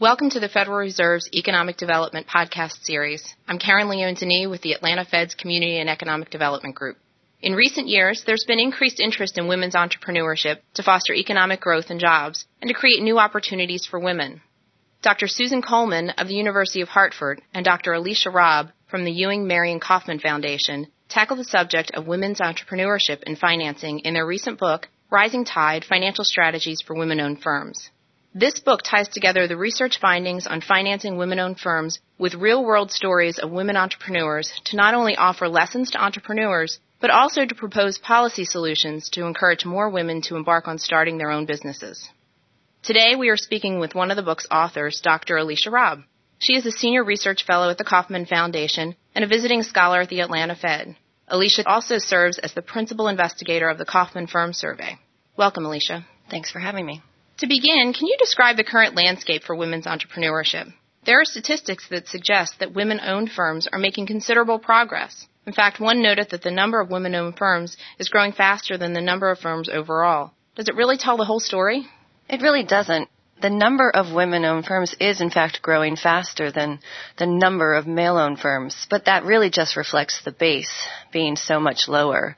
Welcome to the Federal Reserve's Economic Development Podcast Series. I'm Karen Leon with the Atlanta Fed's Community and Economic Development Group. In recent years, there's been increased interest in women's entrepreneurship to foster economic growth and jobs and to create new opportunities for women. Dr. Susan Coleman of the University of Hartford and Dr. Alicia Robb from the Ewing Marion Kauffman Foundation tackle the subject of women's entrepreneurship and financing in their recent book, Rising Tide Financial Strategies for Women Owned Firms. This book ties together the research findings on financing women owned firms with real world stories of women entrepreneurs to not only offer lessons to entrepreneurs, but also to propose policy solutions to encourage more women to embark on starting their own businesses. Today we are speaking with one of the book's authors, Dr. Alicia Robb. She is a senior research fellow at the Kauffman Foundation and a visiting scholar at the Atlanta Fed. Alicia also serves as the principal investigator of the Kauffman Firm Survey. Welcome, Alicia. Thanks for having me. To begin, can you describe the current landscape for women's entrepreneurship? There are statistics that suggest that women owned firms are making considerable progress. In fact, one noted that the number of women owned firms is growing faster than the number of firms overall. Does it really tell the whole story? It really doesn't. The number of women owned firms is in fact growing faster than the number of male owned firms, but that really just reflects the base being so much lower.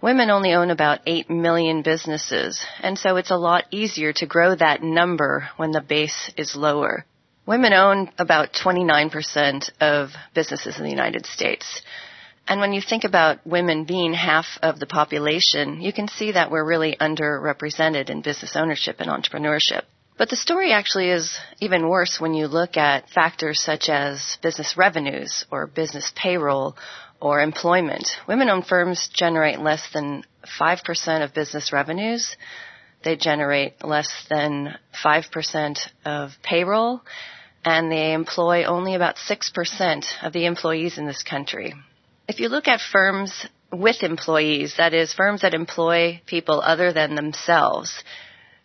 Women only own about 8 million businesses, and so it's a lot easier to grow that number when the base is lower. Women own about 29% of businesses in the United States. And when you think about women being half of the population, you can see that we're really underrepresented in business ownership and entrepreneurship. But the story actually is even worse when you look at factors such as business revenues or business payroll or employment. Women owned firms generate less than 5% of business revenues. They generate less than 5% of payroll, and they employ only about 6% of the employees in this country. If you look at firms with employees, that is, firms that employ people other than themselves,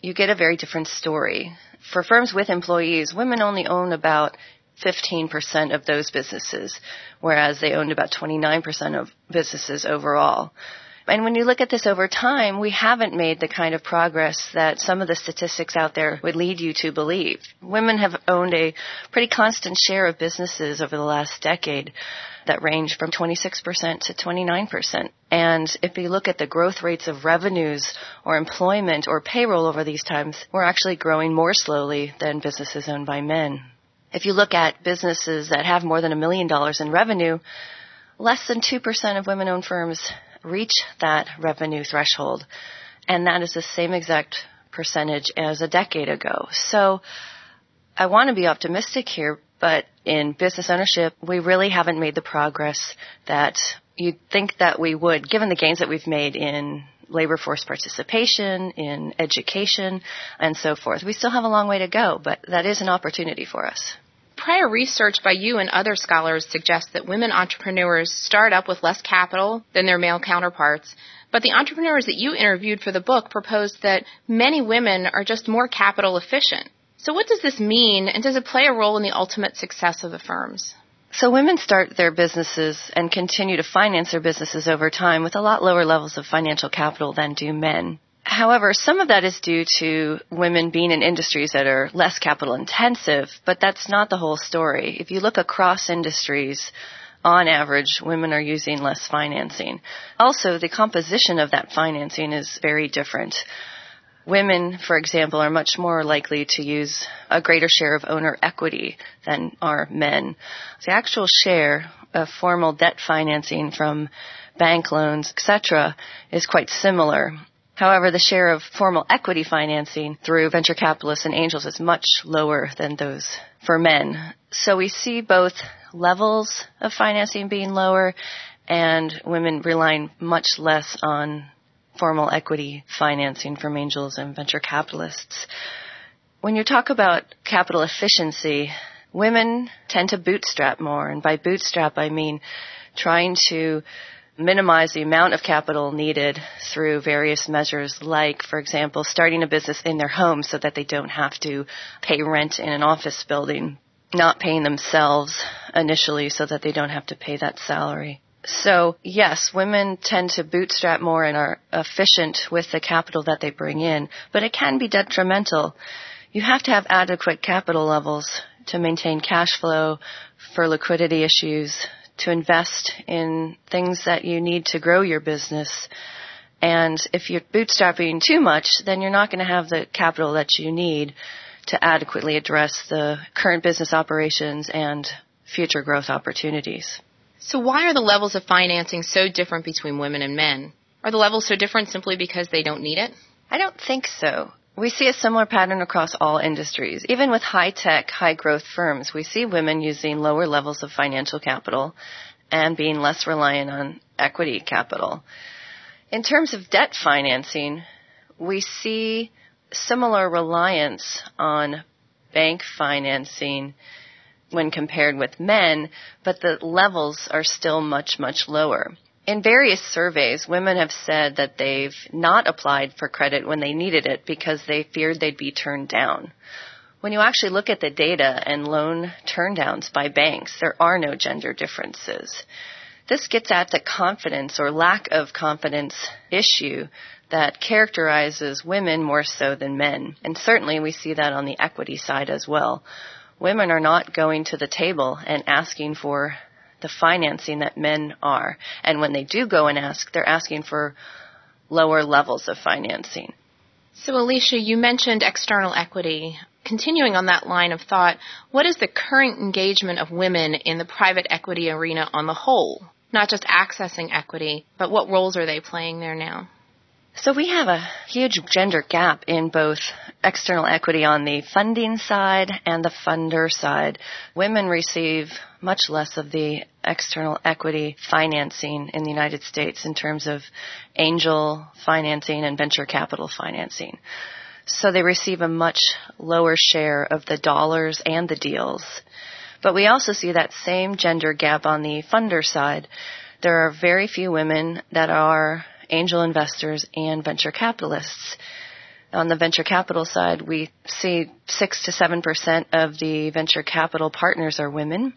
you get a very different story. For firms with employees, women only own about 15% of those businesses, whereas they owned about 29% of businesses overall. And when you look at this over time, we haven't made the kind of progress that some of the statistics out there would lead you to believe. Women have owned a pretty constant share of businesses over the last decade that range from 26% to 29%. And if you look at the growth rates of revenues or employment or payroll over these times, we're actually growing more slowly than businesses owned by men. If you look at businesses that have more than a million dollars in revenue, less than 2% of women owned firms reach that revenue threshold. And that is the same exact percentage as a decade ago. So I want to be optimistic here, but in business ownership, we really haven't made the progress that you'd think that we would, given the gains that we've made in labor force participation, in education, and so forth. We still have a long way to go, but that is an opportunity for us. Prior research by you and other scholars suggests that women entrepreneurs start up with less capital than their male counterparts. But the entrepreneurs that you interviewed for the book proposed that many women are just more capital efficient. So what does this mean and does it play a role in the ultimate success of the firms? So women start their businesses and continue to finance their businesses over time with a lot lower levels of financial capital than do men. However, some of that is due to women being in industries that are less capital intensive, but that's not the whole story. If you look across industries, on average, women are using less financing. Also, the composition of that financing is very different. Women, for example, are much more likely to use a greater share of owner equity than are men. The actual share of formal debt financing from bank loans, etc., is quite similar. However, the share of formal equity financing through venture capitalists and angels is much lower than those for men. So we see both levels of financing being lower and women relying much less on formal equity financing from angels and venture capitalists. When you talk about capital efficiency, women tend to bootstrap more. And by bootstrap, I mean trying to minimize the amount of capital needed through various measures like, for example, starting a business in their home so that they don't have to pay rent in an office building, not paying themselves initially so that they don't have to pay that salary. So yes, women tend to bootstrap more and are efficient with the capital that they bring in, but it can be detrimental you have to have adequate capital levels to maintain cash flow for liquidity issues, to invest in things that you need to grow your business. And if you're bootstrapping too much, then you're not going to have the capital that you need to adequately address the current business operations and future growth opportunities. So why are the levels of financing so different between women and men? Are the levels so different simply because they don't need it? I don't think so. We see a similar pattern across all industries. Even with high tech, high growth firms, we see women using lower levels of financial capital and being less reliant on equity capital. In terms of debt financing, we see similar reliance on bank financing when compared with men, but the levels are still much, much lower. In various surveys, women have said that they've not applied for credit when they needed it because they feared they'd be turned down. When you actually look at the data and loan turndowns by banks, there are no gender differences. This gets at the confidence or lack of confidence issue that characterizes women more so than men. And certainly we see that on the equity side as well. Women are not going to the table and asking for the financing that men are. And when they do go and ask, they're asking for lower levels of financing. So, Alicia, you mentioned external equity. Continuing on that line of thought, what is the current engagement of women in the private equity arena on the whole? Not just accessing equity, but what roles are they playing there now? So we have a huge gender gap in both external equity on the funding side and the funder side. Women receive much less of the external equity financing in the United States in terms of angel financing and venture capital financing. So they receive a much lower share of the dollars and the deals. But we also see that same gender gap on the funder side. There are very few women that are angel investors and venture capitalists. On the venture capital side, we see 6 to 7% of the venture capital partners are women.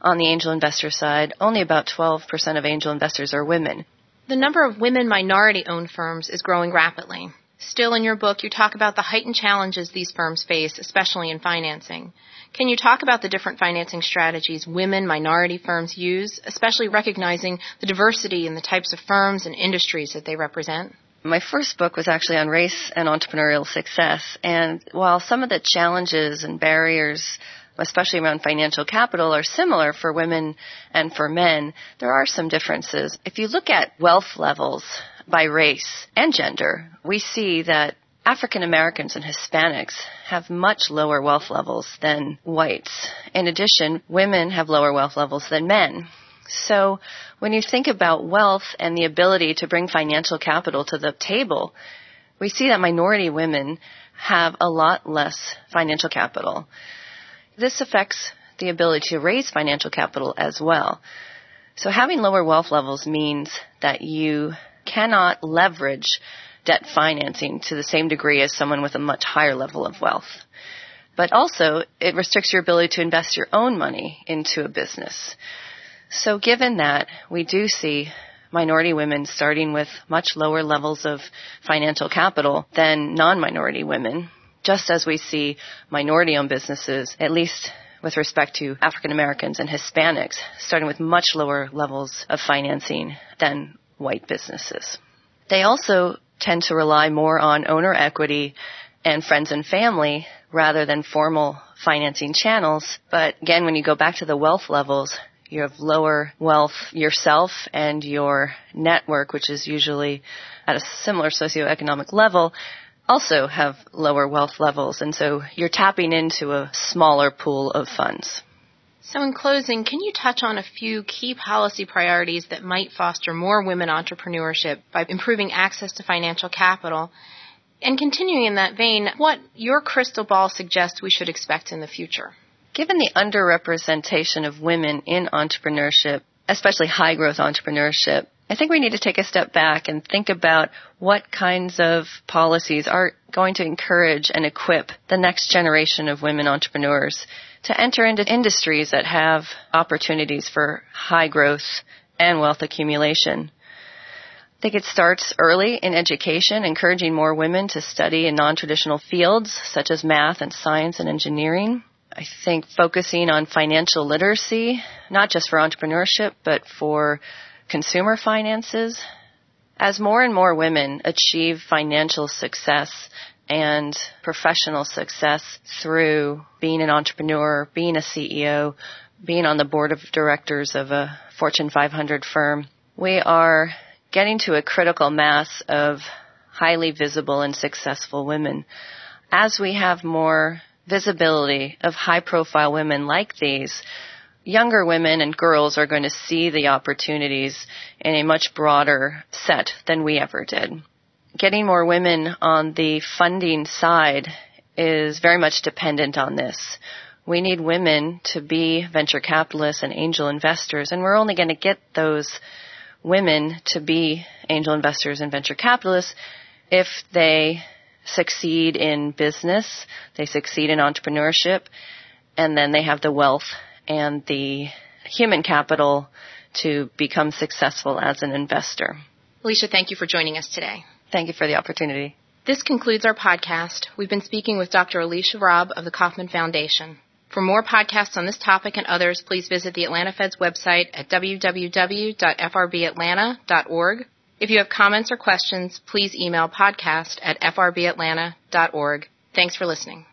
On the angel investor side, only about 12% of angel investors are women. The number of women minority owned firms is growing rapidly. Still, in your book, you talk about the heightened challenges these firms face, especially in financing. Can you talk about the different financing strategies women minority firms use, especially recognizing the diversity in the types of firms and industries that they represent? My first book was actually on race and entrepreneurial success. And while some of the challenges and barriers, especially around financial capital, are similar for women and for men, there are some differences. If you look at wealth levels by race and gender, we see that African Americans and Hispanics have much lower wealth levels than whites. In addition, women have lower wealth levels than men. So when you think about wealth and the ability to bring financial capital to the table, we see that minority women have a lot less financial capital. This affects the ability to raise financial capital as well. So having lower wealth levels means that you cannot leverage debt financing to the same degree as someone with a much higher level of wealth. But also, it restricts your ability to invest your own money into a business. So given that, we do see minority women starting with much lower levels of financial capital than non-minority women, just as we see minority owned businesses, at least with respect to African Americans and Hispanics, starting with much lower levels of financing than white businesses. They also tend to rely more on owner equity and friends and family rather than formal financing channels. But again, when you go back to the wealth levels, you have lower wealth yourself and your network, which is usually at a similar socioeconomic level, also have lower wealth levels. And so you're tapping into a smaller pool of funds. So, in closing, can you touch on a few key policy priorities that might foster more women entrepreneurship by improving access to financial capital? And continuing in that vein, what your crystal ball suggests we should expect in the future? Given the underrepresentation of women in entrepreneurship, especially high growth entrepreneurship, I think we need to take a step back and think about what kinds of policies are going to encourage and equip the next generation of women entrepreneurs to enter into industries that have opportunities for high growth and wealth accumulation. I think it starts early in education, encouraging more women to study in non-traditional fields such as math and science and engineering. I think focusing on financial literacy, not just for entrepreneurship, but for consumer finances. As more and more women achieve financial success and professional success through being an entrepreneur, being a CEO, being on the board of directors of a Fortune 500 firm, we are getting to a critical mass of highly visible and successful women. As we have more visibility of high profile women like these, younger women and girls are going to see the opportunities in a much broader set than we ever did. Getting more women on the funding side is very much dependent on this. We need women to be venture capitalists and angel investors, and we're only going to get those women to be angel investors and venture capitalists if they succeed in business, they succeed in entrepreneurship, and then they have the wealth and the human capital to become successful as an investor. Alicia, thank you for joining us today. Thank you for the opportunity. This concludes our podcast. We've been speaking with Dr. Alicia Robb of the Kauffman Foundation. For more podcasts on this topic and others, please visit the Atlanta Fed's website at www.frbatlanta.org. If you have comments or questions, please email podcast at frbatlanta.org. Thanks for listening.